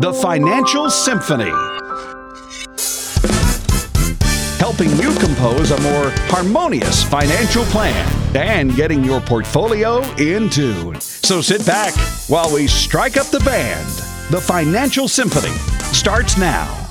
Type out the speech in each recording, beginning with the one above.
The Financial Symphony. Helping you compose a more harmonious financial plan and getting your portfolio in tune. So sit back while we strike up the band. The Financial Symphony starts now.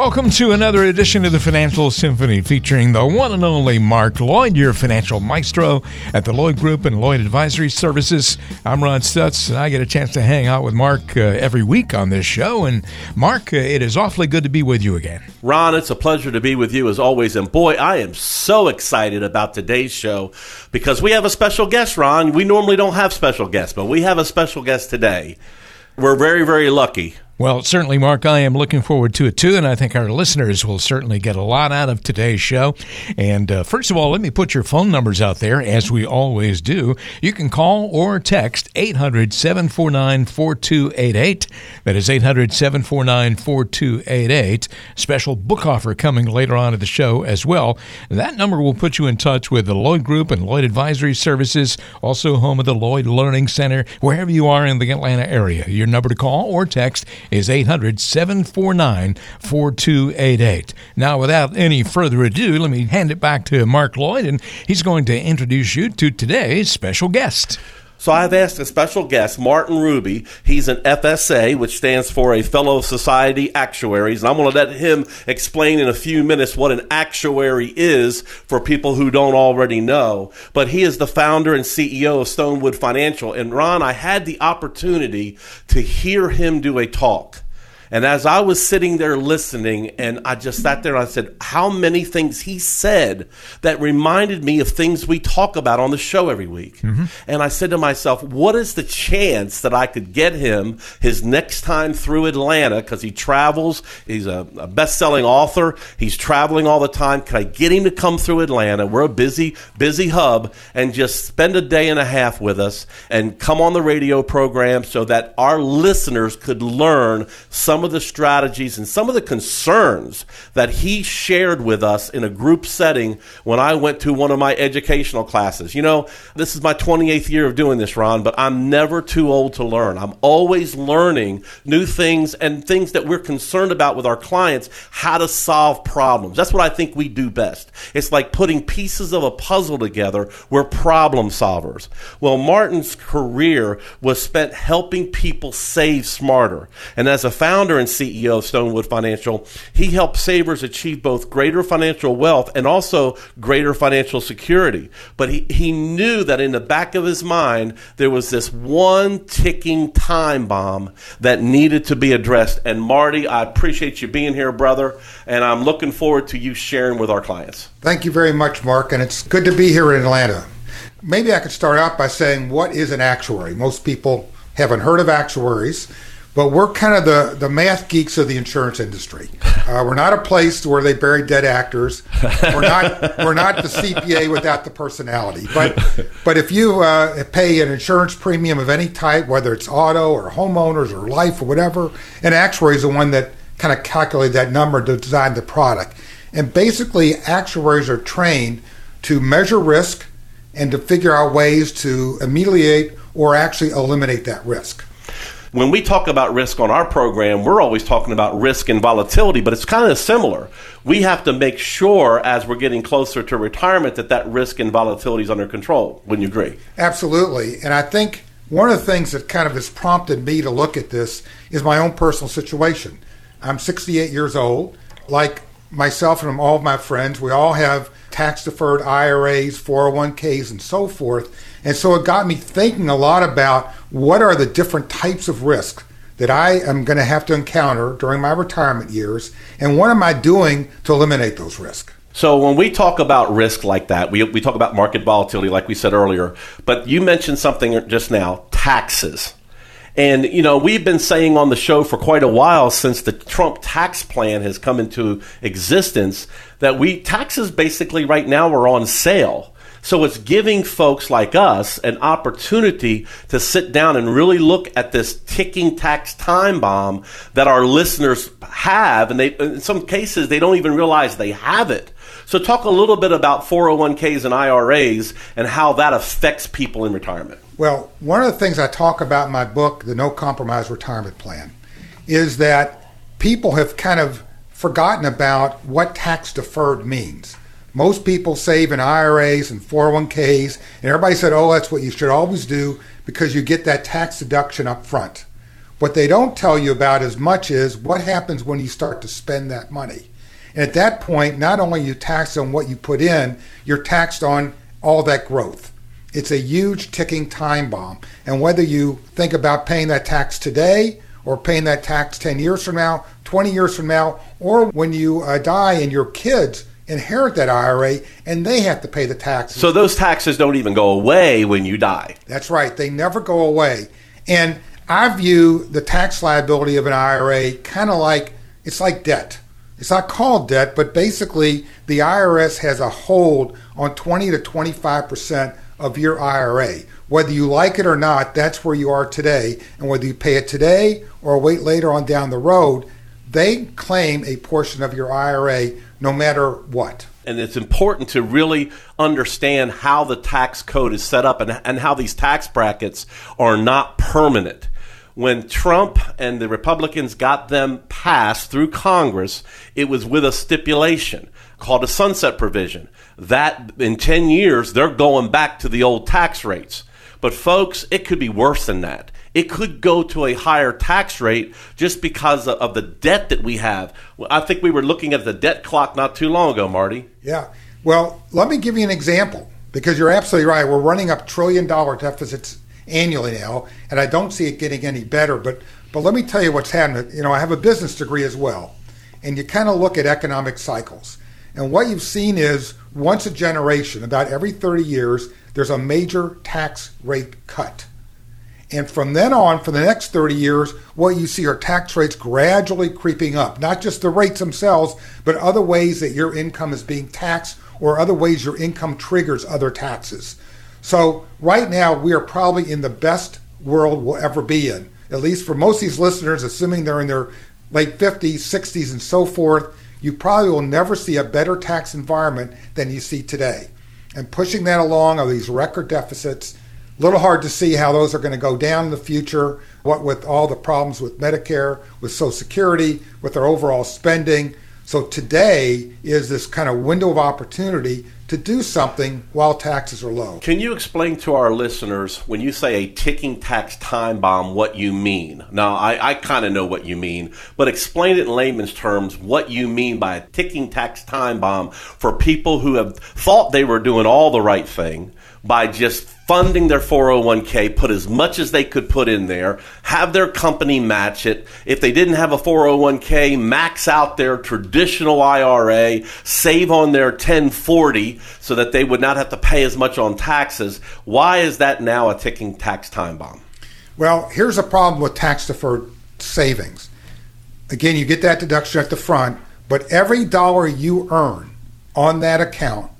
Welcome to another edition of the Financial Symphony featuring the one and only Mark Lloyd, your financial maestro at the Lloyd Group and Lloyd Advisory Services. I'm Ron Stutz, and I get a chance to hang out with Mark uh, every week on this show. And Mark, uh, it is awfully good to be with you again. Ron, it's a pleasure to be with you as always. And boy, I am so excited about today's show because we have a special guest, Ron. We normally don't have special guests, but we have a special guest today. We're very, very lucky. Well, certainly, Mark, I am looking forward to it too, and I think our listeners will certainly get a lot out of today's show. And uh, first of all, let me put your phone numbers out there, as we always do. You can call or text 800 749 4288. That is 800 749 4288. Special book offer coming later on in the show as well. That number will put you in touch with the Lloyd Group and Lloyd Advisory Services, also home of the Lloyd Learning Center, wherever you are in the Atlanta area. Your number to call or text is 800 749 4288. Now, without any further ado, let me hand it back to Mark Lloyd, and he's going to introduce you to today's special guest. So I've asked a special guest, Martin Ruby. He's an FSA, which stands for a Fellow Society Actuaries. And I'm going to let him explain in a few minutes what an actuary is for people who don't already know. But he is the founder and CEO of Stonewood Financial. And Ron, I had the opportunity to hear him do a talk. And as I was sitting there listening, and I just sat there and I said, How many things he said that reminded me of things we talk about on the show every week? Mm-hmm. And I said to myself, What is the chance that I could get him his next time through Atlanta? Because he travels, he's a, a best selling author, he's traveling all the time. Can I get him to come through Atlanta? We're a busy, busy hub, and just spend a day and a half with us and come on the radio program so that our listeners could learn some some of the strategies and some of the concerns that he shared with us in a group setting when I went to one of my educational classes. You know, this is my 28th year of doing this, Ron, but I'm never too old to learn. I'm always learning new things and things that we're concerned about with our clients, how to solve problems. That's what I think we do best. It's like putting pieces of a puzzle together. We're problem solvers. Well, Martin's career was spent helping people save smarter. And as a founder, founder and CEO of Stonewood Financial, he helped savers achieve both greater financial wealth and also greater financial security. But he, he knew that in the back of his mind, there was this one ticking time bomb that needed to be addressed. And Marty, I appreciate you being here, brother, and I'm looking forward to you sharing with our clients. Thank you very much, Mark, and it's good to be here in Atlanta. Maybe I could start out by saying, what is an actuary? Most people haven't heard of actuaries but we're kind of the, the math geeks of the insurance industry. Uh, we're not a place where they bury dead actors. We're not we're not the CPA without the personality. But but if you uh, pay an insurance premium of any type, whether it's auto or homeowners or life or whatever, an actuary is the one that kind of calculate that number to design the product. And basically, actuaries are trained to measure risk and to figure out ways to ameliorate or actually eliminate that risk when we talk about risk on our program, we're always talking about risk and volatility, but it's kind of similar. We have to make sure as we're getting closer to retirement that that risk and volatility is under control. Wouldn't you agree? Absolutely. And I think one of the things that kind of has prompted me to look at this is my own personal situation. I'm 68 years old. Like myself and all of my friends, we all have tax deferred IRAs, 401ks, and so forth. And so it got me thinking a lot about what are the different types of risks that I am going to have to encounter during my retirement years, and what am I doing to eliminate those risks? So when we talk about risk like that, we, we talk about market volatility, like we said earlier, but you mentioned something just now taxes. And, you know, we've been saying on the show for quite a while since the Trump tax plan has come into existence that we taxes basically right now are on sale. So it's giving folks like us an opportunity to sit down and really look at this ticking tax time bomb that our listeners have. And they, in some cases, they don't even realize they have it. So, talk a little bit about 401ks and IRAs and how that affects people in retirement. Well, one of the things I talk about in my book, The No Compromise Retirement Plan, is that people have kind of forgotten about what tax deferred means. Most people save in IRAs and 401ks, and everybody said, oh, that's what you should always do because you get that tax deduction up front. What they don't tell you about as much is what happens when you start to spend that money. And at that point, not only you taxed on what you put in, you're taxed on all that growth. It's a huge ticking time bomb. And whether you think about paying that tax today or paying that tax 10 years from now, 20 years from now, or when you uh, die and your kids inherit that IRA and they have to pay the taxes. So those taxes don't even go away when you die. That's right. They never go away. And I view the tax liability of an IRA kind of like it's like debt. It's not called debt, but basically the IRS has a hold on 20 to 25 percent of your IRA. Whether you like it or not, that's where you are today. And whether you pay it today or wait later on down the road, they claim a portion of your IRA no matter what. And it's important to really understand how the tax code is set up and, and how these tax brackets are not permanent when Trump and the Republicans got them passed through Congress, it was with a stipulation called a sunset provision. That in 10 years, they're going back to the old tax rates. But folks, it could be worse than that. It could go to a higher tax rate just because of the debt that we have. I think we were looking at the debt clock not too long ago, Marty. Yeah. Well, let me give you an example because you're absolutely right. We're running up trillion dollar deficits annually now, and I don't see it getting any better. But but let me tell you what's happening. You know, I have a business degree as well, and you kind of look at economic cycles. And what you've seen is once a generation, about every 30 years, there's a major tax rate cut. And from then on, for the next 30 years, what you see are tax rates gradually creeping up. Not just the rates themselves, but other ways that your income is being taxed or other ways your income triggers other taxes. So right now we are probably in the best world we'll ever be in. At least for most of these listeners, assuming they're in their late 50s, 60s, and so forth, you probably will never see a better tax environment than you see today. And pushing that along are these record deficits. Little hard to see how those are going to go down in the future. What with all the problems with Medicare, with Social Security, with our overall spending. So today is this kind of window of opportunity to do something while taxes are low. Can you explain to our listeners when you say a ticking tax time bomb what you mean? Now, I, I kind of know what you mean, but explain it in layman's terms what you mean by a ticking tax time bomb for people who have thought they were doing all the right thing by just funding their 401k, put as much as they could put in there, have their company match it. If they didn't have a 401k, max out their traditional IRA, save on their 1040 so that they would not have to pay as much on taxes. Why is that now a ticking tax time bomb? Well, here's a problem with tax deferred savings. Again, you get that deduction at the front, but every dollar you earn on that account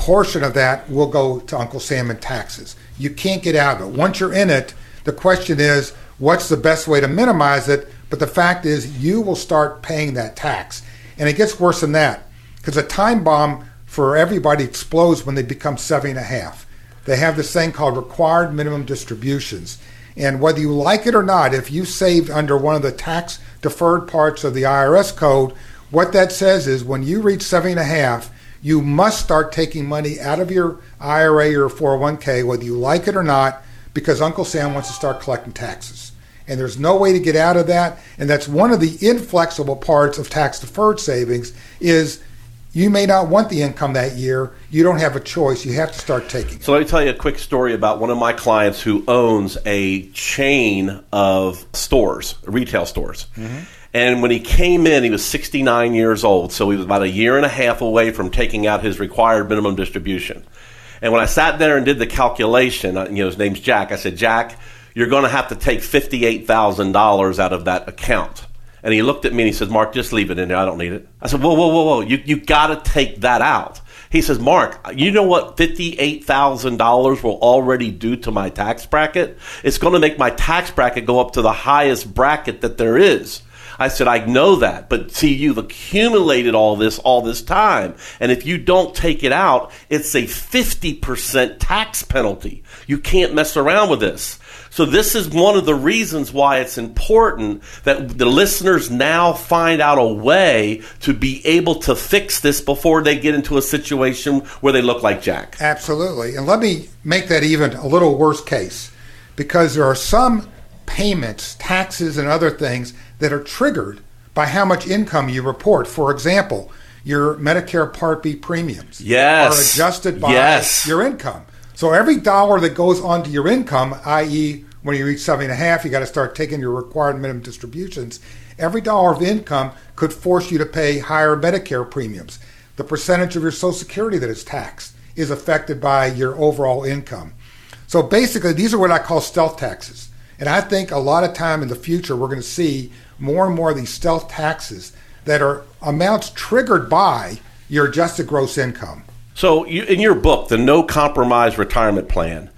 portion of that will go to Uncle Sam in taxes. You can't get out of it. Once you're in it, the question is what's the best way to minimize it? But the fact is, you will start paying that tax. And it gets worse than that because a time bomb for everybody explodes when they become seven and a half. They have this thing called required minimum distributions. And whether you like it or not, if you saved under one of the tax deferred parts of the IRS code, what that says is when you reach seven and a half, you must start taking money out of your IRA or 401k, whether you like it or not, because Uncle Sam wants to start collecting taxes. And there's no way to get out of that. And that's one of the inflexible parts of tax deferred savings is you may not want the income that year. You don't have a choice. You have to start taking. So let me tell you a quick story about one of my clients who owns a chain of stores, retail stores. Mm-hmm and when he came in, he was 69 years old. So he was about a year and a half away from taking out his required minimum distribution. And when I sat there and did the calculation, uh, you know, his name's Jack, I said, Jack, you're going to have to take $58,000 out of that account. And he looked at me and he says, Mark, just leave it in there. I don't need it. I said, whoa, whoa, whoa, whoa. You, you got to take that out. He says, Mark, you know what $58,000 will already do to my tax bracket? It's going to make my tax bracket go up to the highest bracket that there is. I said, I know that, but see, you've accumulated all this all this time. And if you don't take it out, it's a 50% tax penalty. You can't mess around with this. So this is one of the reasons why it's important that the listeners now find out a way to be able to fix this before they get into a situation where they look like Jack. Absolutely. And let me make that even a little worse case because there are some payments, taxes, and other things that are triggered by how much income you report. For example, your Medicare Part B premiums yes. are adjusted by yes. your income. So every dollar that goes onto your income, i.e., when you reach seven and a half, you got to start taking your required minimum distributions. Every dollar of income could force you to pay higher Medicare premiums. The percentage of your Social Security that is taxed is affected by your overall income. So basically, these are what I call stealth taxes. And I think a lot of time in the future, we're going to see more and more of these stealth taxes that are amounts triggered by your adjusted gross income. So, you, in your book, The No Compromise Retirement Plan,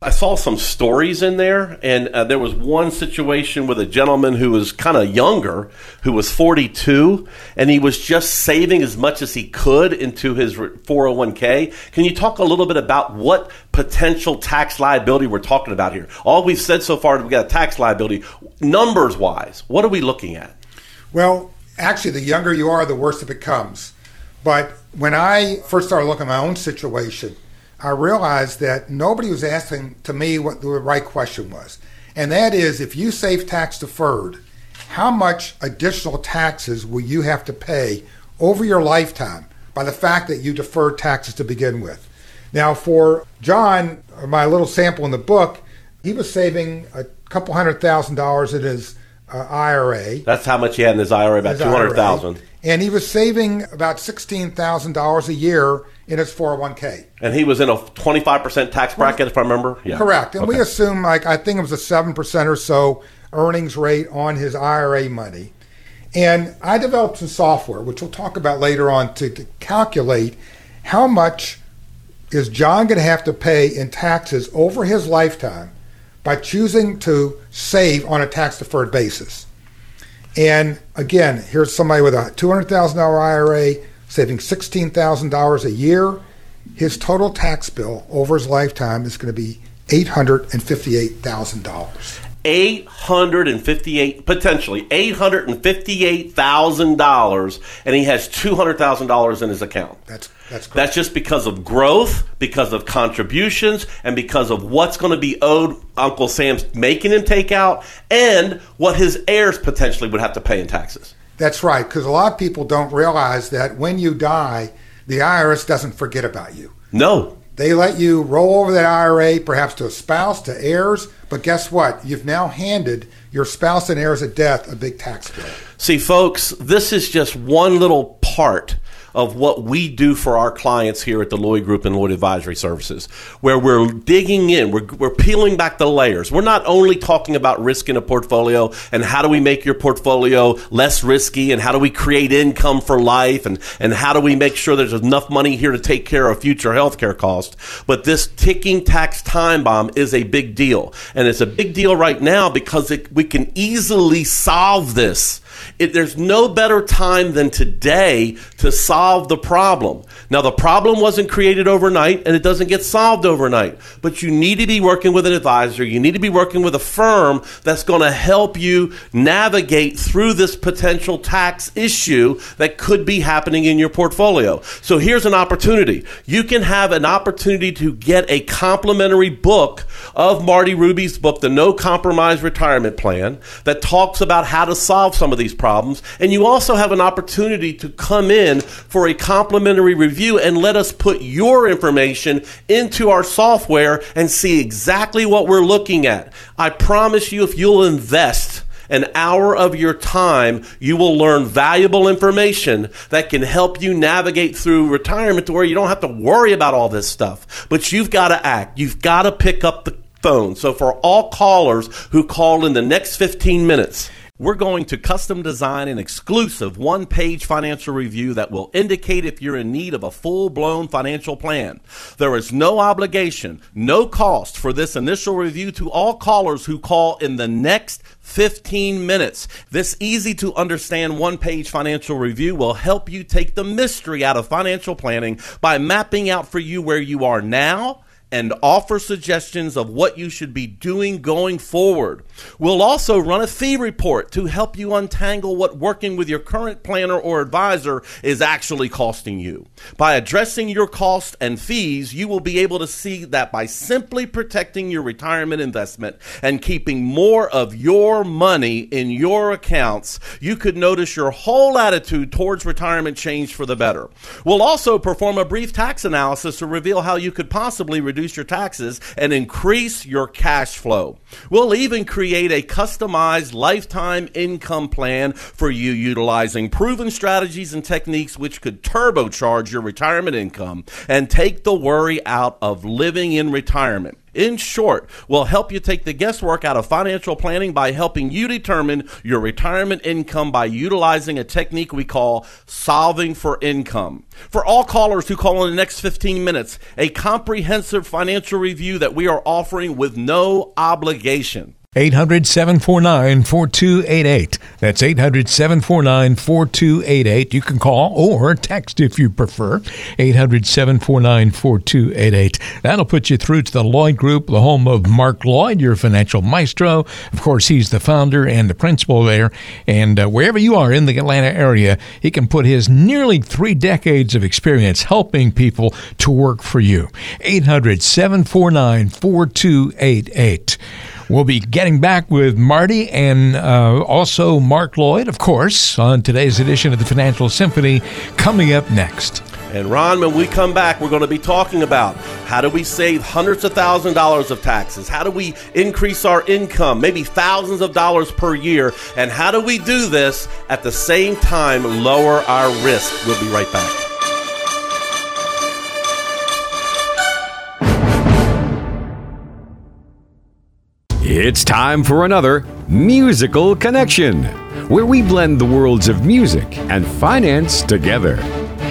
I saw some stories in there, and uh, there was one situation with a gentleman who was kind of younger, who was 42, and he was just saving as much as he could into his 401k. Can you talk a little bit about what potential tax liability we're talking about here? All we've said so far is we've got a tax liability. Numbers wise, what are we looking at? Well, actually, the younger you are, the worse it becomes. But when I first started looking at my own situation, I realized that nobody was asking to me what the right question was. And that is if you save tax deferred, how much additional taxes will you have to pay over your lifetime by the fact that you deferred taxes to begin with? Now, for John, my little sample in the book, he was saving a couple hundred thousand dollars in his uh, IRA. That's how much he had in his IRA, about His two hundred thousand. IRA. And he was saving about sixteen thousand dollars a year in his four hundred one k. And he was in a twenty five percent tax bracket, if I remember. Yeah, Correct. And we assume like I think it was a seven percent or so earnings rate on his IRA money. And I developed some software, which we'll talk about later on, to, to calculate how much is John going to have to pay in taxes over his lifetime by choosing to save on a tax deferred basis. And again, here's somebody with a $200,000 IRA saving $16,000 a year. His total tax bill over his lifetime is going to be $858,000. eight hundred and fifty-eight, potentially eight hundred and fifty-eight thousand dollars, and he has two hundred thousand dollars in his account. That's that's correct. That's just because of growth, because of contributions, and because of what's going to be owed Uncle Sam's making him take out, and what his heirs potentially would have to pay in taxes. That's right, because a lot of people don't realize that when you die, the IRS doesn't forget about you. No, They let you roll over that IRA, perhaps to a spouse, to heirs, but guess what? You've now handed your spouse and heirs at death a big tax bill. See, folks, this is just one little part of what we do for our clients here at the Lloyd Group and Lloyd Advisory Services, where we're digging in, we're, we're peeling back the layers. We're not only talking about risk in a portfolio and how do we make your portfolio less risky and how do we create income for life and, and how do we make sure there's enough money here to take care of future healthcare costs. But this ticking tax time bomb is a big deal. And it's a big deal right now because it, we can easily solve this. It, there's no better time than today to solve the problem. Now, the problem wasn't created overnight and it doesn't get solved overnight, but you need to be working with an advisor. You need to be working with a firm that's going to help you navigate through this potential tax issue that could be happening in your portfolio. So, here's an opportunity. You can have an opportunity to get a complimentary book of Marty Ruby's book, The No Compromise Retirement Plan, that talks about how to solve some of these problems. And you also have an opportunity to come in for a complimentary review and let us put your information into our software and see exactly what we're looking at. I promise you, if you'll invest, an hour of your time, you will learn valuable information that can help you navigate through retirement to where you don't have to worry about all this stuff. But you've got to act. You've got to pick up the phone. So for all callers who call in the next 15 minutes, We're going to custom design an exclusive one page financial review that will indicate if you're in need of a full blown financial plan. There is no obligation, no cost for this initial review to all callers who call in the next 15 minutes. This easy to understand one page financial review will help you take the mystery out of financial planning by mapping out for you where you are now and offer suggestions of what you should be doing going forward. We'll also run a fee report to help you untangle what working with your current planner or advisor is actually costing you. By addressing your costs and fees, you will be able to see that by simply protecting your retirement investment and keeping more of your money in your accounts, you could notice your whole attitude towards retirement change for the better. We'll also perform a brief tax analysis to reveal how you could possibly reduce reduce your taxes and increase your cash flow. We'll even create a customized lifetime income plan for you utilizing proven strategies and techniques which could turbocharge your retirement income and take the worry out of living in retirement in short, will help you take the guesswork out of financial planning by helping you determine your retirement income by utilizing a technique we call solving for income. For all callers who call in the next 15 minutes, a comprehensive financial review that we are offering with no obligation. 800 749 4288. That's 800 749 4288. You can call or text if you prefer. 800 749 4288. That'll put you through to the Lloyd Group, the home of Mark Lloyd, your financial maestro. Of course, he's the founder and the principal there. And uh, wherever you are in the Atlanta area, he can put his nearly three decades of experience helping people to work for you. 800 749 4288. We'll be getting back with Marty and uh, also Mark Lloyd, of course, on today's edition of the Financial Symphony coming up next. And Ron, when we come back, we're going to be talking about how do we save hundreds of thousands of dollars of taxes? How do we increase our income, maybe thousands of dollars per year? And how do we do this at the same time lower our risk? We'll be right back. It's time for another Musical Connection, where we blend the worlds of music and finance together.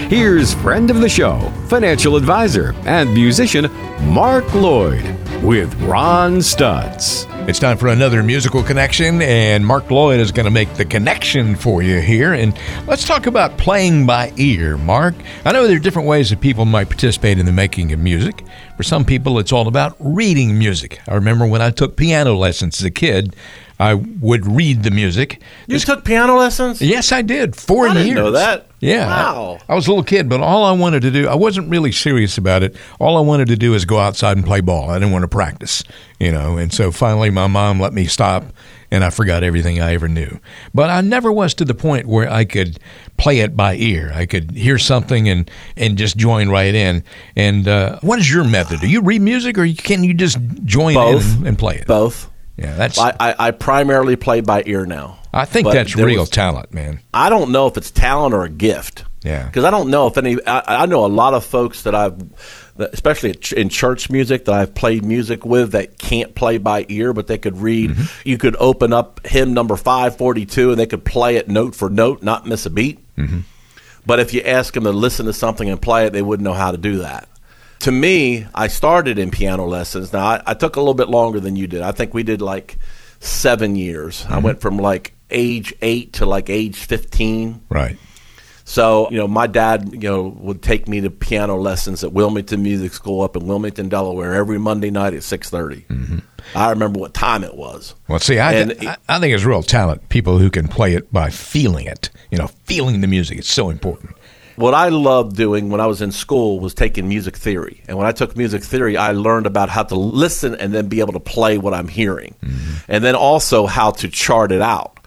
Here's friend of the show, financial advisor, and musician Mark Lloyd with Ron Stutz. It's time for another musical connection, and Mark Lloyd is going to make the connection for you here. And let's talk about playing by ear, Mark. I know there are different ways that people might participate in the making of music. For some people, it's all about reading music. I remember when I took piano lessons as a kid, I would read the music. You this, took piano lessons? Yes, I did. Four I years. Know that. Yeah. Wow. I, I, was a little kid, but all I wanted to do, I wasn't really serious about it. All I wanted to do is go outside and play ball. I didn't want to practice, you know. And so finally, my mom let me stop, and I forgot everything I ever knew. But I never was to the point where I could play it by ear. I could hear something and and just join right in. And uh, what is your method? Do you read music, or can you just join Both. in and, play it? Both. Yeah, that's. I, I, I primarily play by ear now. I think that's real was- talent, man. I don't know if it's talent or a gift. Yeah. Because I don't know if any. I, I know a lot of folks that I've, especially in church music, that I've played music with that can't play by ear, but they could read. Mm-hmm. You could open up hymn number five forty two, and they could play it note for note, not miss a beat. Mm-hmm. But if you ask them to listen to something and play it, they wouldn't know how to do that. To me, I started in piano lessons. Now I, I took a little bit longer than you did. I think we did like seven years. I went from like age eight to like age fifteen. Right. So, you know, my dad, you know, would take me to piano lessons at Wilmington Music School up in Wilmington, Delaware, every Monday night at six mm-hmm. I remember what time it was. Well, see, I, And I, I think it's real talent. People who can play it by feeling it. You know, feeling the music. It's so important. What I loved doing when I was in school was taking music theory. And when I took music theory, I learned about how to listen and then be able to play what I'm hearing. Mm-hmm. And then also how to chart it out.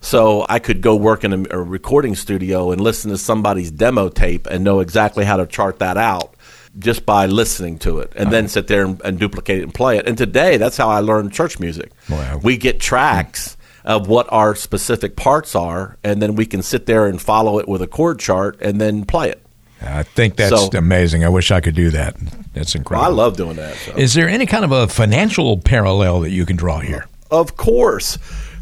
So I could go work in a, a recording studio and listen to somebody's demo tape and know exactly how to chart that out just by listening to it and then uh-huh. sit there and, and duplicate it and play it. And today, that's how I learned church music. Wow. We get tracks mm. of what our specific parts are, and then we can sit there and follow it with a chord chart and then play it. I think that's So- amazing. I wish I could do that. That's Well, incredible. I love doing that. So. Is there any kind of a financial parallel that you can draw here? Of course.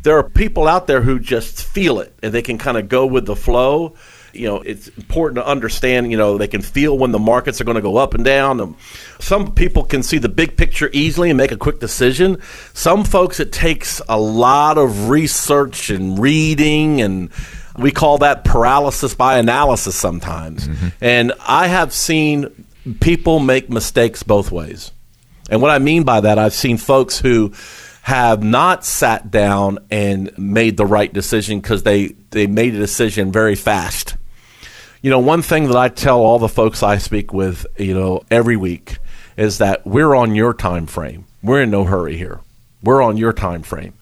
There are people out there who just feel it and they can kind of go with the flow you know, it's important to understand, you know, they can feel when the markets are going to go up and down. Um, some people can see the big picture easily and make a quick decision. Some folks, it takes a lot of research and reading and we call that paralysis by analysis sometimes. Mm-hmm. And I have seen people make mistakes both ways. And what I mean by that, I've seen folks who have not sat down and made the right decision because they, they made a decision very fast you know, one thing that I tell all the folks I speak with, you know, every week is that we're on your time frame. We're in no hurry here. We're on your time frame.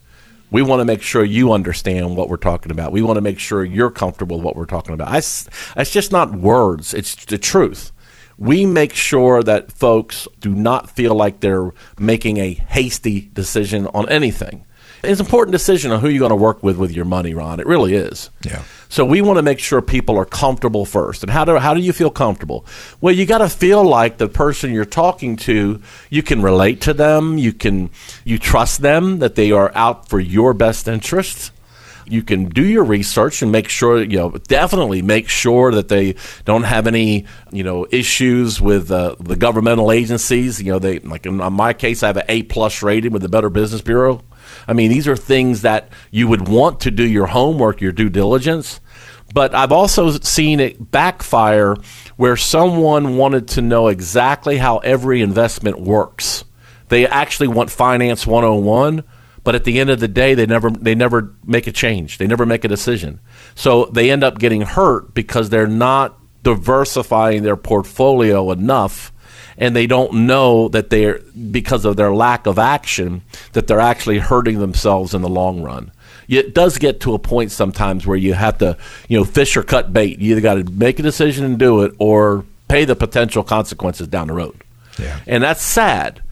We want to make sure you understand what we're talking about. We want to make sure you're comfortable with what we're talking about. I, it's just not words, it's the truth. We make sure that folks do not feel like they're making a hasty decision on anything. It's an important decision on who you're going to work with with your money, Ron. It really is. Yeah. So we want to make sure people are comfortable first. And how do how do you feel comfortable? Well, you got to feel like the person you're talking to, you can relate to them, you can you trust them that they are out for your best interests. You can do your research and make sure, you know, definitely make sure that they don't have any, you know, issues with uh, the governmental agencies. You know, they like in my case, I have an A plus rating with the Better Business Bureau. I mean, these are things that you would want to do your homework, your due diligence. But I've also seen it backfire where someone wanted to know exactly how every investment works. They actually want finance 101, but at the end of the day they never they never make a change. They never make a decision. So they end up getting hurt because they're not diversifying their portfolio enough and they don't know that they're because of their lack of action that they're actually hurting themselves in the long run. It does get to a point sometimes where you have to, you know, fish or cut bait. You either got to make a decision and do it, or pay the potential consequences down the road. Yeah. And that's sad.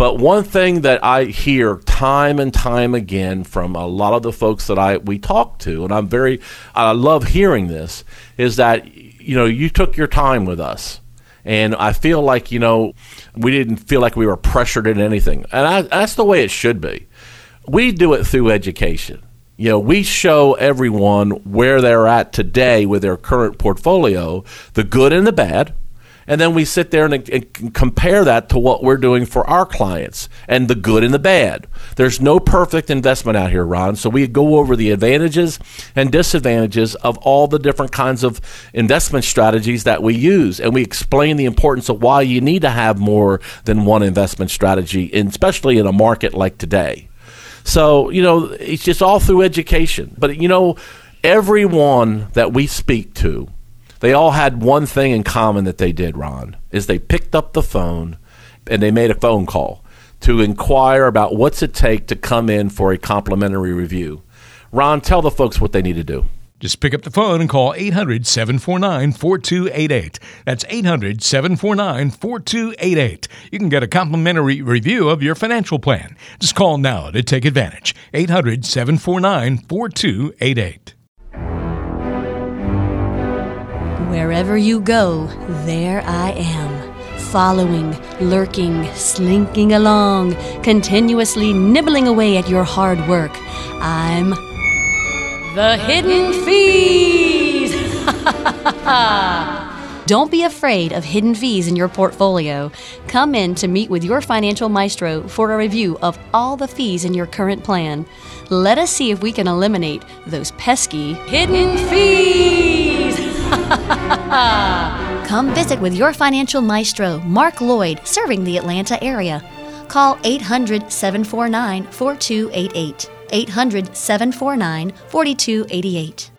But one thing that I hear time and time again from a lot of the folks that I we talk to, and I'm very I love hearing this, is that you know you took your time with us and I feel like, you know, we didn't feel like we were pressured in anything. And I, that's the way it should be. We do it through education. You know, we show everyone where they're at today with their current portfolio, the good and the bad, and then we sit there and, and, compare that to what we're doing for our clients and the good and the bad. There's no perfect investment out here, Ron. So we go over the advantages and disadvantages of all the different kinds of investment strategies that we use, and we explain the importance of why you need to have more than one investment strategy, especially in a market like today. So you know, it's just all through education. But you know, everyone that we speak to they all had one thing in common that they did, Ron, is they picked up the phone and they made a phone call to inquire about what's it take to come in for a complimentary review. Ron, tell the folks what they need to do. Just pick up the phone and call 800 749 4288. That's 800 749 4288. You can get a complimentary review of your financial plan. Just call now to take advantage. 800 749 4288. Wherever you go, there I am. Following, lurking, slinking along, continuously nibbling away at your hard work. I'm the Hidden Fees! Don't be afraid of hidden fees in your portfolio. Come in to meet with your financial maestro for a review of all the fees in your current plan. Let us see if we can eliminate those pesky hidden fees. Come visit with your financial maestro, Mark Lloyd, serving the Atlanta area. Call 800 749 4288. 800 749 4288.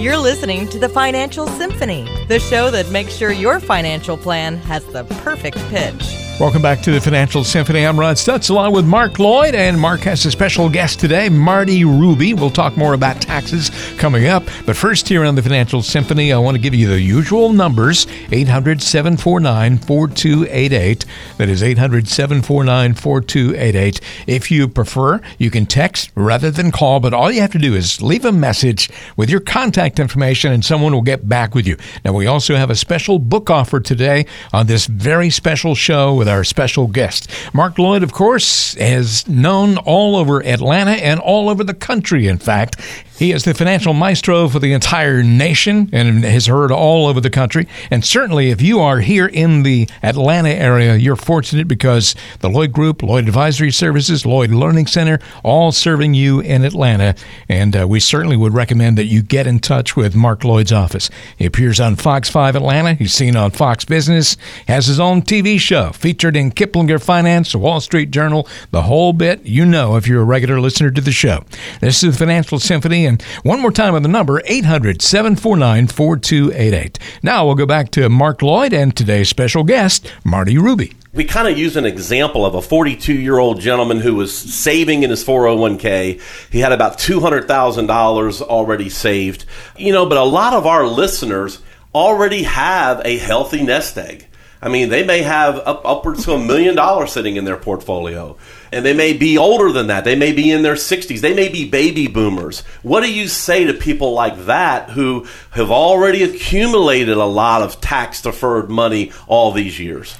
You're listening to the Financial Symphony, the show that makes sure your financial plan has the perfect pitch. Welcome back to the Financial Symphony. I'm Ron Stutz along with Mark Lloyd, and Mark has a special guest today, Marty Ruby. We'll talk more about taxes coming up. But first, here on the Financial Symphony, I want to give you the usual numbers 800 749 4288. That is 800 749 4288. If you prefer, you can text rather than call, but all you have to do is leave a message with your contact information, and someone will get back with you. Now, we also have a special book offer today on this very special show with our special guest. Mark Lloyd, of course, is known all over Atlanta and all over the country, in fact. He is the financial maestro for the entire nation and has heard all over the country. And certainly, if you are here in the Atlanta area, you're fortunate because the Lloyd Group, Lloyd Advisory Services, Lloyd Learning Center, all serving you in Atlanta. And uh, we certainly would recommend that you get in touch with Mark Lloyd's office. He appears on Fox 5 Atlanta. He's seen on Fox Business, has his own TV show featured in Kiplinger Finance, the Wall Street Journal, the whole bit. You know if you're a regular listener to the show. This is the Financial Symphony and one more time on the number 800 749 4288. Now we'll go back to Mark Lloyd and today's special guest, Marty Ruby. We kind of use an example of a 42 year old gentleman who was saving in his 401k. He had about $200,000 already saved. You know, but a lot of our listeners already have a healthy nest egg. I mean, they may have up, upwards to a million dollars sitting in their portfolio, and they may be older than that. They may be in their 60s. They may be baby boomers. What do you say to people like that who have already accumulated a lot of tax deferred money all these years?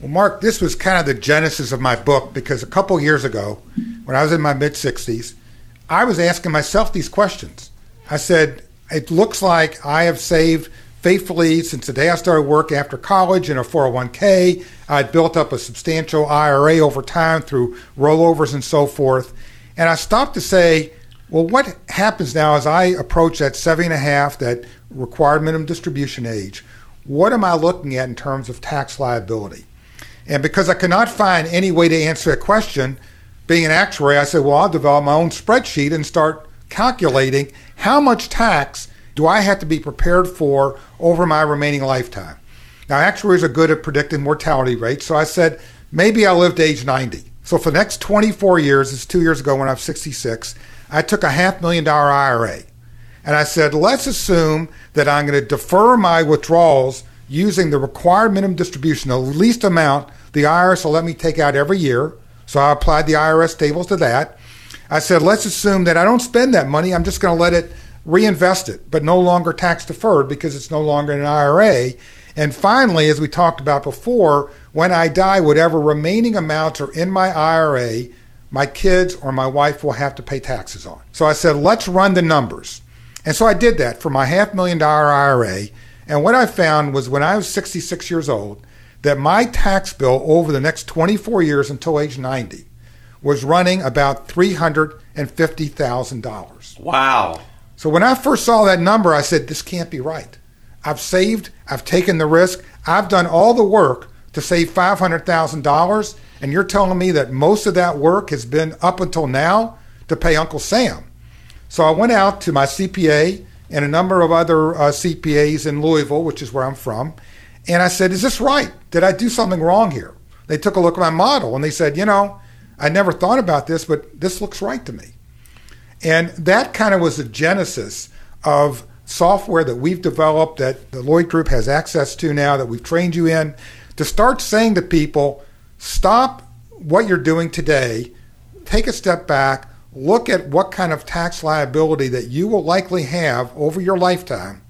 Well, Mark, this was kind of the genesis of my book because a couple years ago, when I was in my mid 60s, I was asking myself these questions. I said, It looks like I have saved faithfully since the day I started work after college in a 401k. I'd built up a substantial IRA over time through rollovers and so forth. And I stopped to say, well, what happens now as I approach that seven and a half, that required minimum distribution age? What am I looking at in terms of tax liability? And because I could not find any way to answer that question, being an actuary, I said, well, I'll develop my own spreadsheet and start calculating how much tax do I have to be prepared for over my remaining lifetime? Now, actuaries are good at predicting mortality rates, so I said maybe I'll live to age 90. So for the next 24 years, it's two years ago when I was 66, I took a half million dollar IRA. And I said, let's assume that I'm going to defer my withdrawals using the required minimum distribution, the least amount the IRS will let me take out every year. So I applied the IRS tables to that. I said, let's assume that I don't spend that money. I'm just going to let it reinvest it, but no longer tax deferred because it's no longer an IRA. And finally, as we talked about before, when I die, whatever remaining amounts are in my IRA, my kids or my wife will have to pay taxes on. So I said, let's run the numbers. And so I did that for my half million dollar IRA. And what I found was when I was 66 years old, that my tax bill over the next 24 years until age 90 was running about $350,000. Wow. So when I first saw that number, I said, this can't be right. I've saved, I've taken the risk, I've done all the work to save $500,000, and you're telling me that most of that work has been up until now to pay Uncle Sam. So I went out to my CPA and a number of other uh, CPAs in Louisville, which is where I'm from, and I said, Is this right? Did I do something wrong here? They took a look at my model and they said, You know, I never thought about this, but this looks right to me. And that kind of was the genesis of software that we've developed that the Lloyd Group has access to now, that we've trained you in, to start saying to people, stop what you're doing today, take a step back, look at what kind of tax liability that you will likely have over your lifetime,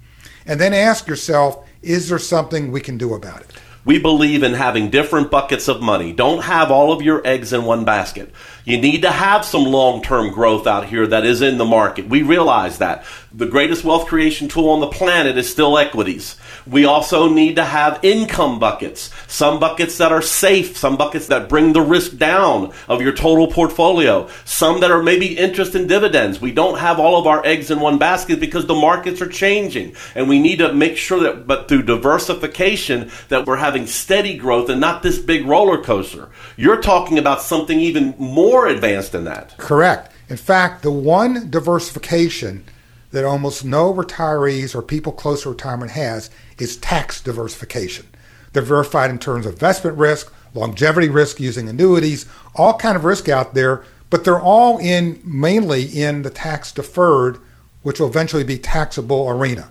and then ask yourself, is there something we can do about it? We believe in having different buckets of money. Don't have all of your eggs in one basket. You need to have some long term growth out here that is in the market. We realize that. The greatest wealth creation tool on the planet is still equities. We also need to have income buckets. Some buckets that are safe, some buckets that bring the risk down of your total portfolio, some that are maybe interest and dividends. We don't have all of our eggs in one basket because the markets are changing. And we need to make sure that, but through diversification, that we're having steady growth and not this big roller coaster. You're talking about something even more advanced than that. Correct. In fact, the one diversification that almost no retirees or people close to retirement has is tax diversification. They're verified in terms of investment risk, longevity risk using annuities, all kind of risk out there, but they're all in mainly in the tax deferred, which will eventually be taxable arena.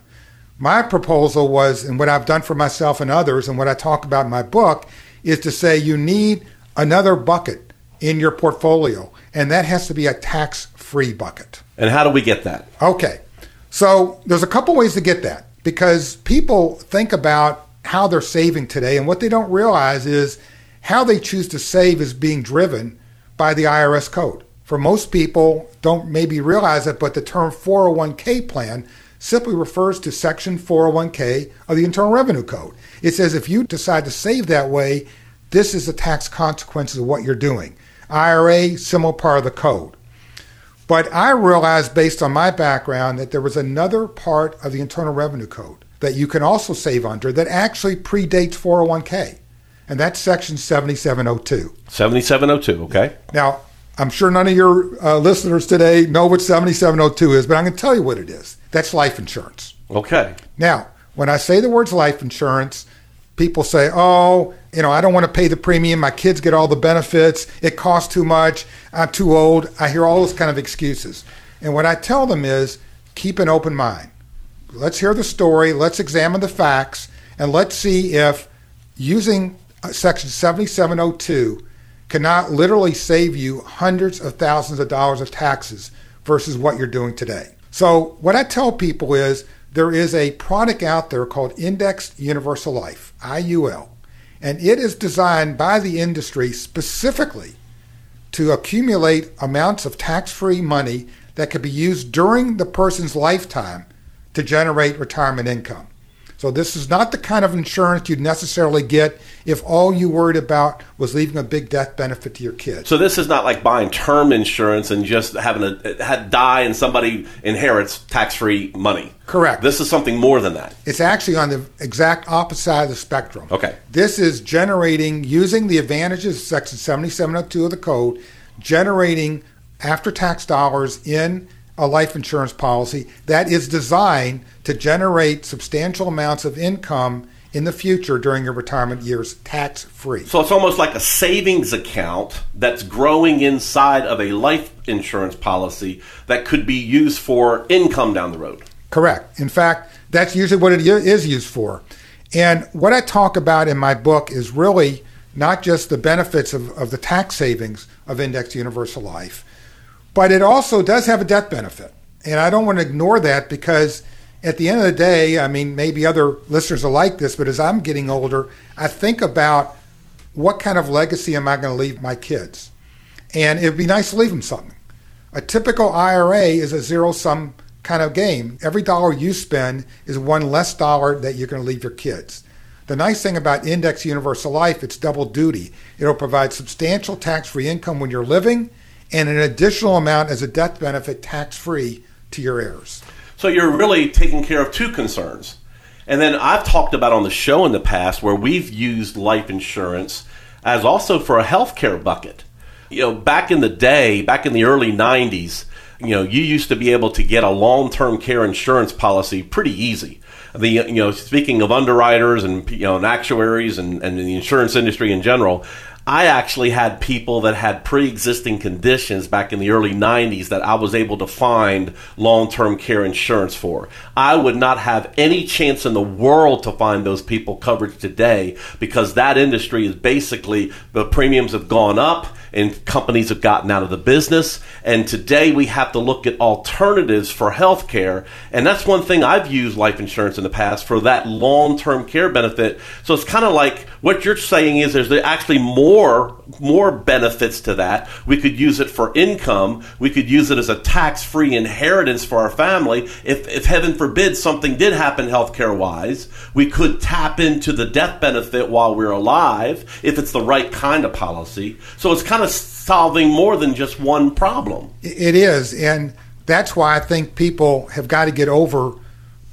My proposal was, and what I've done for myself and others, and what I talk about in my book, is to say you need another bucket in your portfolio, and that has to be a tax free bucket. And how do we get that? Okay. So there's a couple ways to get that because people think about how they're saving today, and what they don't realize is how they choose to save is being driven by the IRS code. For most people, don't maybe realize it, but the term 401k plan simply refers to Section 401k of the Internal Revenue Code. It says if you decide to save that way, this is the tax consequences of what you're doing. IRA, similar part of the code. But I realized based on my background that there was another part of the Internal Revenue Code that you can also save under that actually predates 401k, and that's Section 7702. 7702, okay. Now, I'm sure none of your uh, listeners today know what 7702 is, but I'm going to tell you what it is. That's life insurance. Okay. Now, when I say the words life insurance, people say, oh, you know, I don't want to pay the premium. My kids get all the benefits. It costs too much. I'm too old. I hear all those kind of excuses. And what I tell them is keep an open mind. Let's hear the story. Let's examine the facts. And let's see if using uh, Section 7702 cannot literally save you hundreds of thousands of dollars of taxes versus what you're doing today. So, what I tell people is there is a product out there called Indexed Universal Life, IUL, and it is designed by the industry specifically to accumulate amounts of tax free money that could be used during the person's lifetime to generate retirement income. So this is not the kind of insurance you'd necessarily get if all you worried about was leaving a big death benefit to your kids. So this is not like buying term insurance and just having a die and somebody inherits tax-free money. Correct. This is something more than that. It's actually on the exact opposite side of the spectrum. Okay. This is generating using the advantages of section 7702 of the code, generating after-tax dollars in a life insurance policy that is designed to generate substantial amounts of income in the future during your retirement years tax free. So it's almost like a savings account that's growing inside of a life insurance policy that could be used for income down the road. Correct. In fact, that's usually what it is used for. And what I talk about in my book is really not just the benefits of, of the tax savings of indexed universal life, but it also does have a death benefit. And I don't want to ignore that because at the end of the day, I mean, maybe other listeners are like this, but as I'm getting older, I think about what kind of legacy am I going to leave my kids? And it would be nice to leave them something. A typical IRA is a zero sum kind of game. Every dollar you spend is one less dollar that you're going to leave your kids. The nice thing about Index Universal Life, it's double duty. It'll provide substantial tax free income when you're living and an additional amount as a death benefit tax free to your heirs. So you're really taking care of two concerns. And then I've talked about on the show in the past where we've used life insurance as also for a healthcare bucket. You know, back in the day, back in the early 90s, you know, you used to be able to get a long-term care insurance policy pretty easy. The you know, speaking of underwriters and you know, and actuaries and, and the insurance industry in general, I actually had people that had pre existing conditions back in the early 90s that I was able to find long term care insurance for. I would not have any chance in the world to find those people coverage today because that industry is basically the premiums have gone up and companies have gotten out of the business. And today we have to look at alternatives for health care. And that's one thing I've used life insurance in the past for that long term care benefit. So it's kind of like what you're saying is there's actually more more benefits to that. We could use it for income. We could use it as a tax free inheritance for our family. If, if heaven forbid something did happen healthcare wise, we could tap into the death benefit while we're alive if it's the right kind of policy. So it's kind of solving more than just one problem. It is. And that's why I think people have got to get over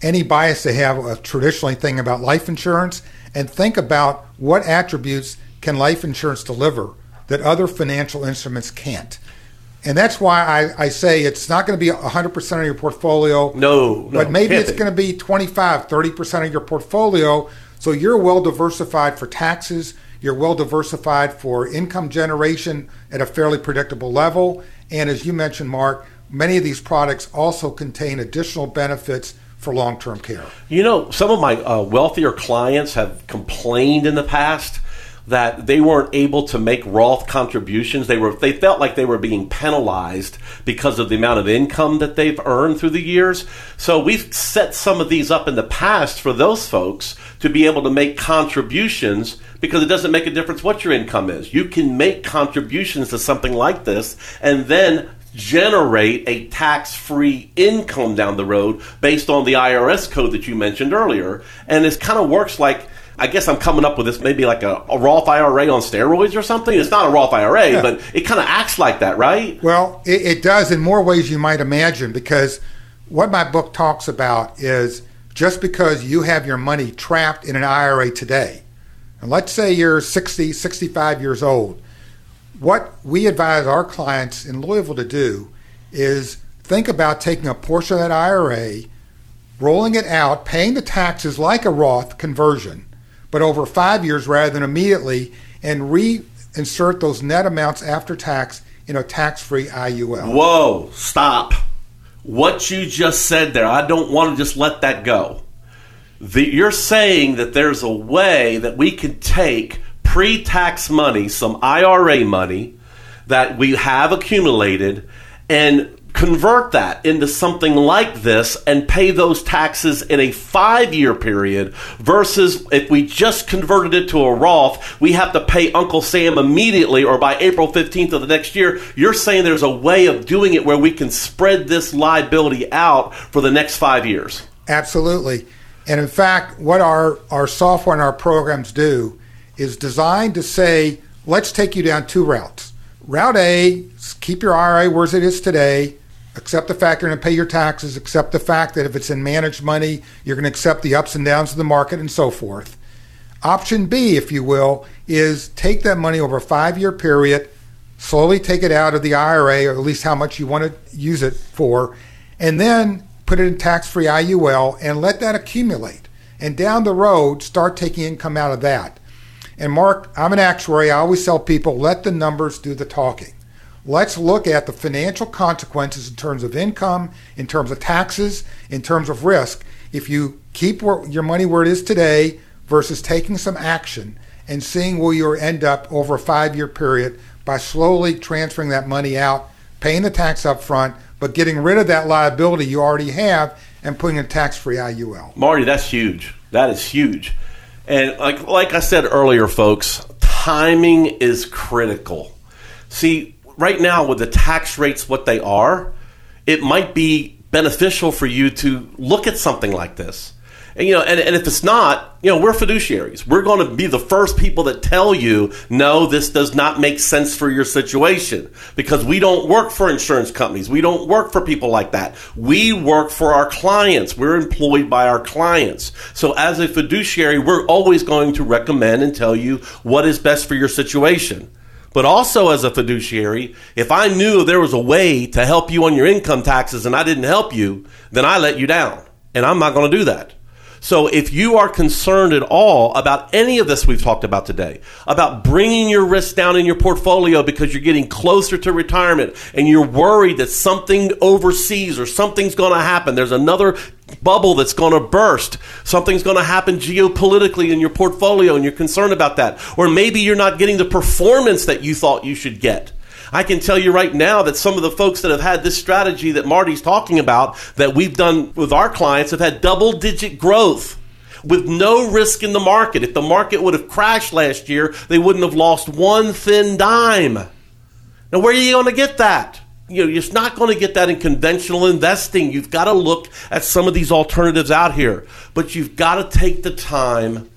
any bias they have a traditionally thing about life insurance and think about what attributes can life insurance deliver that other financial instruments can't. And that's why I, I say it's not going to be 100% of your portfolio. No, no But maybe it's going to be 25, 30% of your portfolio. So you're well diversified for taxes. You're well diversified for income generation at a fairly predictable level. And as you mentioned, Mark, many of these products also contain additional benefits for long term care. You know, some of my uh, wealthier clients have complained in the past that they weren't able to make Roth contributions. They were they felt like they were being penalized because of the amount of income that they've earned through the years. So we've set some of these up in the past for those folks to be able to make contributions because it doesn't make a difference what your income is. You can make contributions to something like this and then generate a tax free income down the road based on the IRS code that you mentioned earlier. And it kind of works like I guess I'm coming up with this maybe like a, a Roth IRA on steroids or something. It's not a Roth IRA, yeah. but it kind of acts like that, right? Well, it, it does in more ways you might imagine because what my book talks about is just because you have your money trapped in an IRA today, and let's say you're 60, 65 years old, what we advise our clients in Louisville to do is think about taking a portion of that IRA, rolling it out, paying the taxes like a Roth conversion, but over five years rather than immediately, and reinsert those net amounts after tax in a tax free IUL. Whoa, stop. What you just said there, I don't want to just let that go. The, you're saying that there's a way that we can take pre tax money, some IRA money that we have accumulated, and convert that into something like this and pay those taxes in a five year period versus if we just converted it to a Roth, we have to pay Uncle Sam immediately or by April 15th of the next year. You're saying there's a way of doing it where we can spread this liability out for the next five years. Absolutely. And in fact, what our, our software and our programs do is designed to say, let's take you down two routes. Route A, keep your IRA where it is today, accept the fact you're going to pay your taxes, accept the fact that if it's in managed money, you're going to accept the ups and downs of the market and so forth. Option B, if you will, is take that money over a five year period, slowly take it out of the IRA, or at least how much you want to use it for, and then put it in tax free IUL and let that accumulate. And down the road, start taking income out of that. And Mark, I'm an actuary. I always tell people let the numbers do the talking. Let's look at the financial consequences in terms of income, in terms of taxes, in terms of risk. If you keep your money where it is today versus taking some action and seeing where you end up over a five year period by slowly transferring that money out, paying the tax up front, but getting rid of that liability you already have and putting a tax free IUL. Marty, that's huge. That is huge. And like like I said earlier, folks, timing is critical. See, right now with the tax rates what they are, it might be beneficial for you to look at something like this. And, you know, and, and if it's not, you know, we're fiduciaries. We're going to be the first people that tell you, no, this does not make sense for your situation because we don't work for insurance companies. We don't work for people like that. We work for our clients. We're employed by our clients. So as a fiduciary, we're always going to recommend and tell you what is best for your situation. But also as a fiduciary, if I knew there was a way to help you on your income taxes and I didn't help you, then I let you down. And I'm not going to do that. So if you are concerned at all about any of this we've talked about today, about bringing your risk down in your portfolio because you're getting closer to retirement and you're worried that something overseas or something's going to happen, there's another bubble that's going to burst. Something's going to happen geopolitically in your portfolio and you're concerned about that. Or maybe you're not getting the performance that you thought you should get. I can tell you right now that some of the folks that have had this strategy that Marty's talking about that we've done with our clients have had double digit growth with no risk in the market. If the market would have crashed last year, they wouldn't have lost one thin dime. Now, where are you going to get that? You know, you're not going to get that in conventional investing. You've got to look at some of these alternatives out here, but you've got to take the time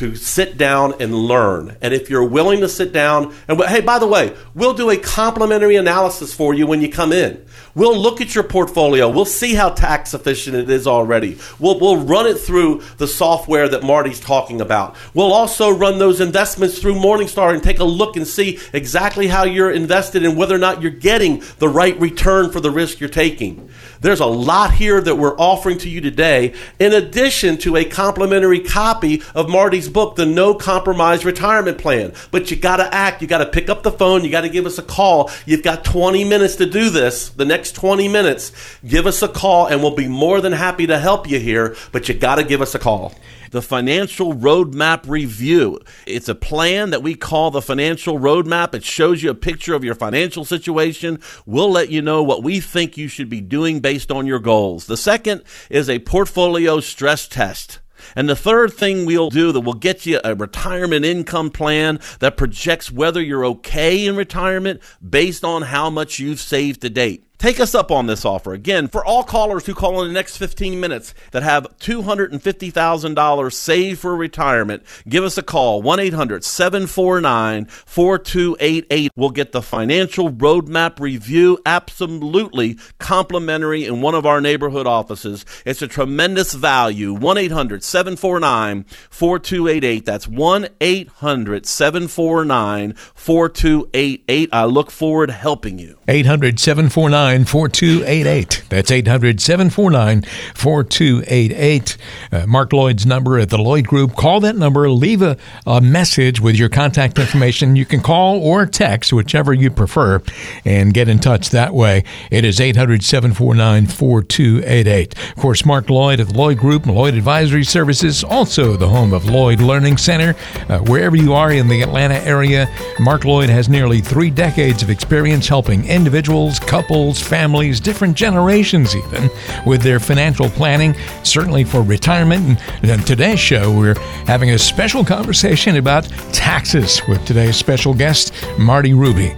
to sit down and learn. And if you're willing to sit down, and hey, by the way, we'll do a complimentary analysis for you when you come in. We'll look at your portfolio. We'll see how tax efficient it is already. We'll, we'll run it through the software that Marty's talking about. We'll also run those investments through Morningstar and take a look and see exactly how you're invested and whether or not you're getting the right return for the risk you're taking. There's a lot here that we're offering to you today, in addition to a complimentary copy of Marty's book, The No Compromise Retirement Plan. But you got to act. You got to pick up the phone. You got to give us a call. You've got 20 minutes to do this. The next 20 minutes, give us a call, and we'll be more than happy to help you here. But you got to give us a call the Financial Roadmap Review. It's a plan that we call the Financial Roadmap. It shows you a picture of your financial situation. We'll let you know what we think you should be doing based on your goals. The second is a portfolio stress test. And the third thing we'll do that will get you a retirement income plan that projects whether you're okay in retirement based on how much you've saved to date. Take us up on this offer. Again, for all callers who call in the next 15 minutes that have $250,000 saved for retirement, give us a call 1 800 749 4288. We'll get the financial roadmap review absolutely complimentary in one of our neighborhood offices. It's a tremendous value. 1 800 749 4288. That's 1 800 749 4288. I look forward to helping you. 800 749 4288. That's 800 749 4288. Uh, Mark Lloyd's number at the Lloyd Group. Call that number, leave a, a message with your contact information. You can call or text, whichever you prefer, and get in touch that way. It is 800 749 4288. Of course, Mark Lloyd at the Lloyd Group, Lloyd Advisory Services, also the home of Lloyd Learning Center. Uh, wherever you are in the Atlanta area, Mark Lloyd has nearly three decades of experience helping individuals, couples, families, different generations even, with their financial planning, certainly for retirement. And today's show, we're having a special conversation about taxes with today's special guest, Marty Ruby.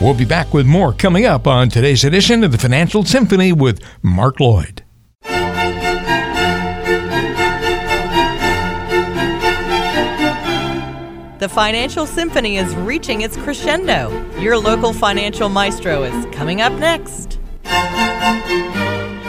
We'll be back with more coming up on today's edition of the Financial Symphony with Mark Lloyd. The Financial Symphony is reaching its crescendo. Your local financial maestro is coming up next.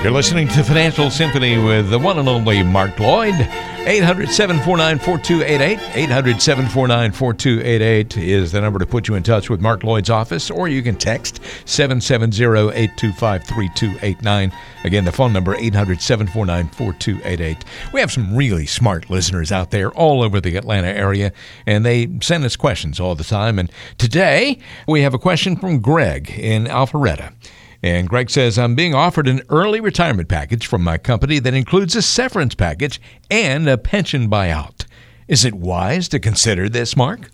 You're listening to Financial Symphony with the one and only Mark Lloyd. 800 749 4288. 800 749 4288 is the number to put you in touch with Mark Lloyd's office, or you can text 770 825 3289. Again, the phone number 800 749 4288. We have some really smart listeners out there all over the Atlanta area, and they send us questions all the time. And today we have a question from Greg in Alpharetta. And Greg says, I'm being offered an early retirement package from my company that includes a severance package and a pension buyout. Is it wise to consider this, Mark?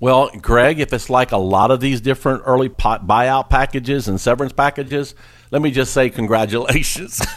Well, Greg, if it's like a lot of these different early buyout packages and severance packages, let me just say congratulations.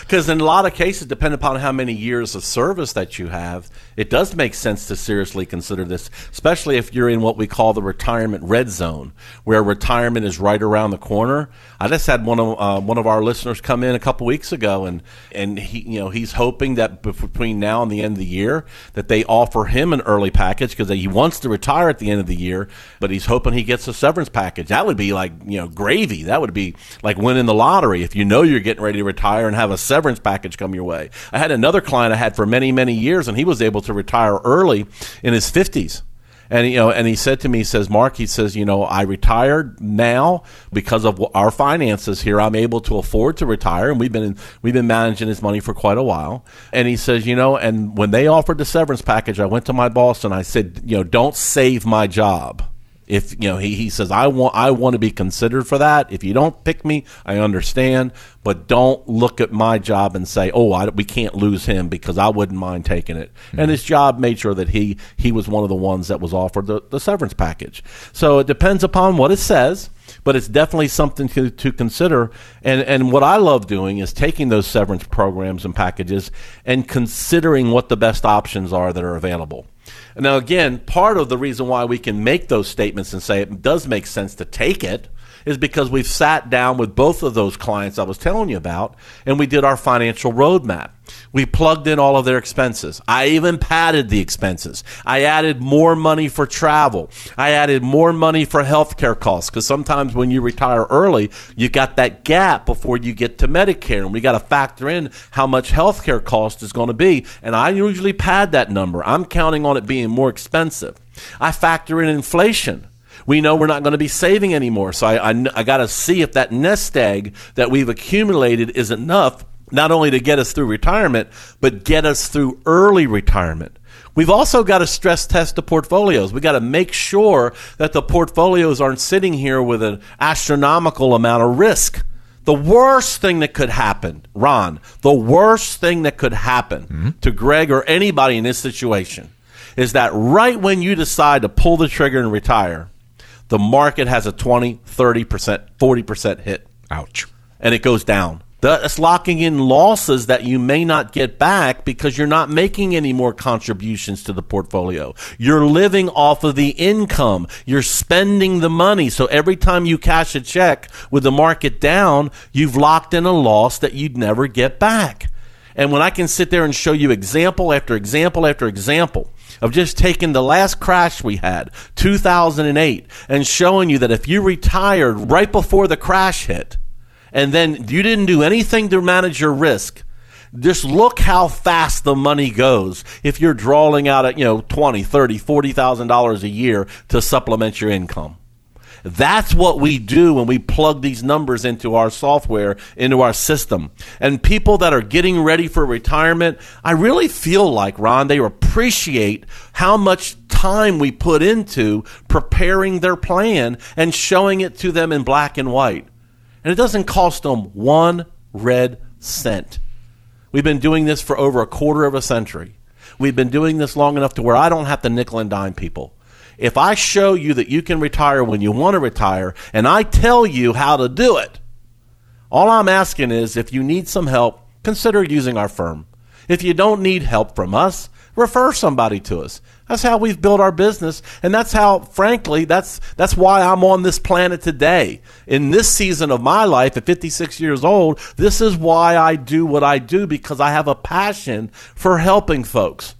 Because in a lot of cases, depending upon how many years of service that you have, it does make sense to seriously consider this, especially if you're in what we call the retirement red zone, where retirement is right around the corner. I just had one of uh, one of our listeners come in a couple weeks ago, and and he you know he's hoping that between now and the end of the year that they offer him an early package because he wants to retire at the end of the year, but he's hoping he gets a severance package. That would be like you know gravy. That would be like winning the lottery if you know you're getting ready to retire and have a severance package come your way. I had another client I had for many, many years, and he was able to retire early in his 50s. And you know, and he said to me, he says, Mark, he says, you know, I retired now because of our finances here. I'm able to afford to retire, and we've been in, we've been managing his money for quite a while. And he says, you know, and when they offered the severance package, I went to my boss and I said, you know, don't save my job if you know he, he says i want i want to be considered for that if you don't pick me i understand but don't look at my job and say oh I, we can't lose him because i wouldn't mind taking it mm-hmm. and his job made sure that he he was one of the ones that was offered the, the severance package so it depends upon what it says but it's definitely something to, to consider. And, and what I love doing is taking those severance programs and packages and considering what the best options are that are available. Now, again, part of the reason why we can make those statements and say it does make sense to take it is because we've sat down with both of those clients I was telling you about and we did our financial roadmap. We plugged in all of their expenses. I even padded the expenses. I added more money for travel. I added more money for healthcare costs because sometimes when you retire early, you got that gap before you get to Medicare, and we got to factor in how much healthcare cost is going to be. And I usually pad that number. I'm counting on it being more expensive. I factor in inflation we know we're not going to be saving anymore. So I, I, I got to see if that nest egg that we've accumulated is enough not only to get us through retirement, but get us through early retirement. We've also got to stress test the portfolios. We got to make sure that the portfolios aren't sitting here with an astronomical amount of risk. The worst thing that could happen, Ron, the worst thing that could happen mm-hmm. to Greg or anybody in this situation is that right when you decide to pull the trigger and retire, the market has a 20, 30%, 40% hit. Ouch. And it goes down. That's locking in losses that you may not get back because you're not making any more contributions to the portfolio. You're living off of the income. You're spending the money. So every time you cash a check with the market down, you've locked in a loss that you'd never get back. And when I can sit there and show you example after example after example of just taking the last crash we had, 2008, and showing you that if you retired right before the crash hit, and then you didn't do anything to manage your risk, just look how fast the money goes if you're drawing out at, you know, 20, 30, 40,000 dollars a year to supplement your income. That's what we do when we plug these numbers into our software, into our system. And people that are getting ready for retirement, I really feel like, Ron, they appreciate how much time we put into preparing their plan and showing it to them in black and white. And it doesn't cost them one red cent. We've been doing this for over a quarter of a century. We've been doing this long enough to where I don't have to nickel and dime people. If I show you that you can retire when you want to retire and I tell you how to do it, all I'm asking is if you need some help, consider using our firm. If you don't need help from us, refer somebody to us. That's how we've built our business, and that's how, frankly, that's that's why I'm on this planet today. In this season of my life, at 56 years old, this is why I do what I do because I have a passion for helping folks.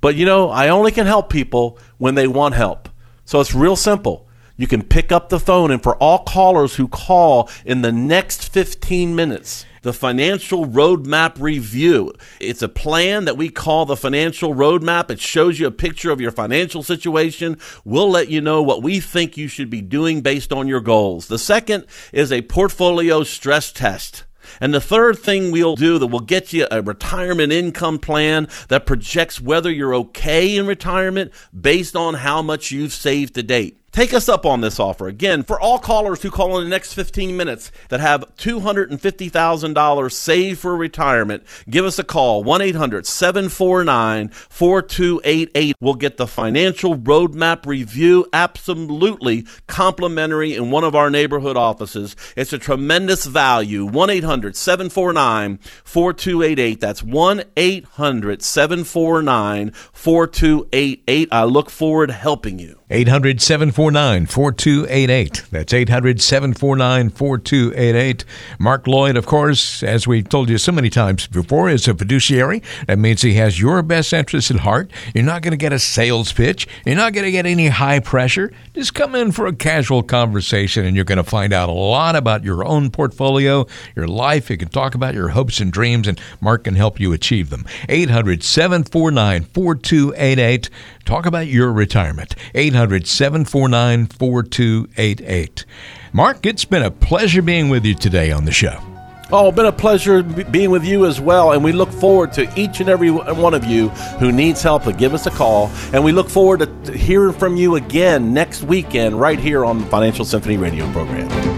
But you know, I only can help people when they want help. So it's real simple. You can pick up the phone, and for all callers who call in the next 15 minutes, the Financial Roadmap Review. It's a plan that we call the Financial Roadmap. It shows you a picture of your financial situation. We'll let you know what we think you should be doing based on your goals. The second is a portfolio stress test. And the third thing we'll do that will get you a retirement income plan that projects whether you're okay in retirement based on how much you've saved to date. Take us up on this offer. Again, for all callers who call in the next 15 minutes that have $250,000 saved for retirement, give us a call 1 800 749 4288. We'll get the financial roadmap review absolutely complimentary in one of our neighborhood offices. It's a tremendous value. 1 800 749 4288. That's 1 800 749 4288. I look forward to helping you. 800 749 4288. That's 800 749 4288. Mark Lloyd, of course, as we've told you so many times before, is a fiduciary. That means he has your best interest at heart. You're not going to get a sales pitch, you're not going to get any high pressure. Just come in for a casual conversation and you're going to find out a lot about your own portfolio, your life. You can talk about your hopes and dreams, and Mark can help you achieve them. 800 749 4288. Talk about your retirement. 800 749 4288. Mark, it's been a pleasure being with you today on the show. Oh, been a pleasure being with you as well. And we look forward to each and every one of you who needs help to give us a call. And we look forward to hearing from you again next weekend right here on the Financial Symphony radio program.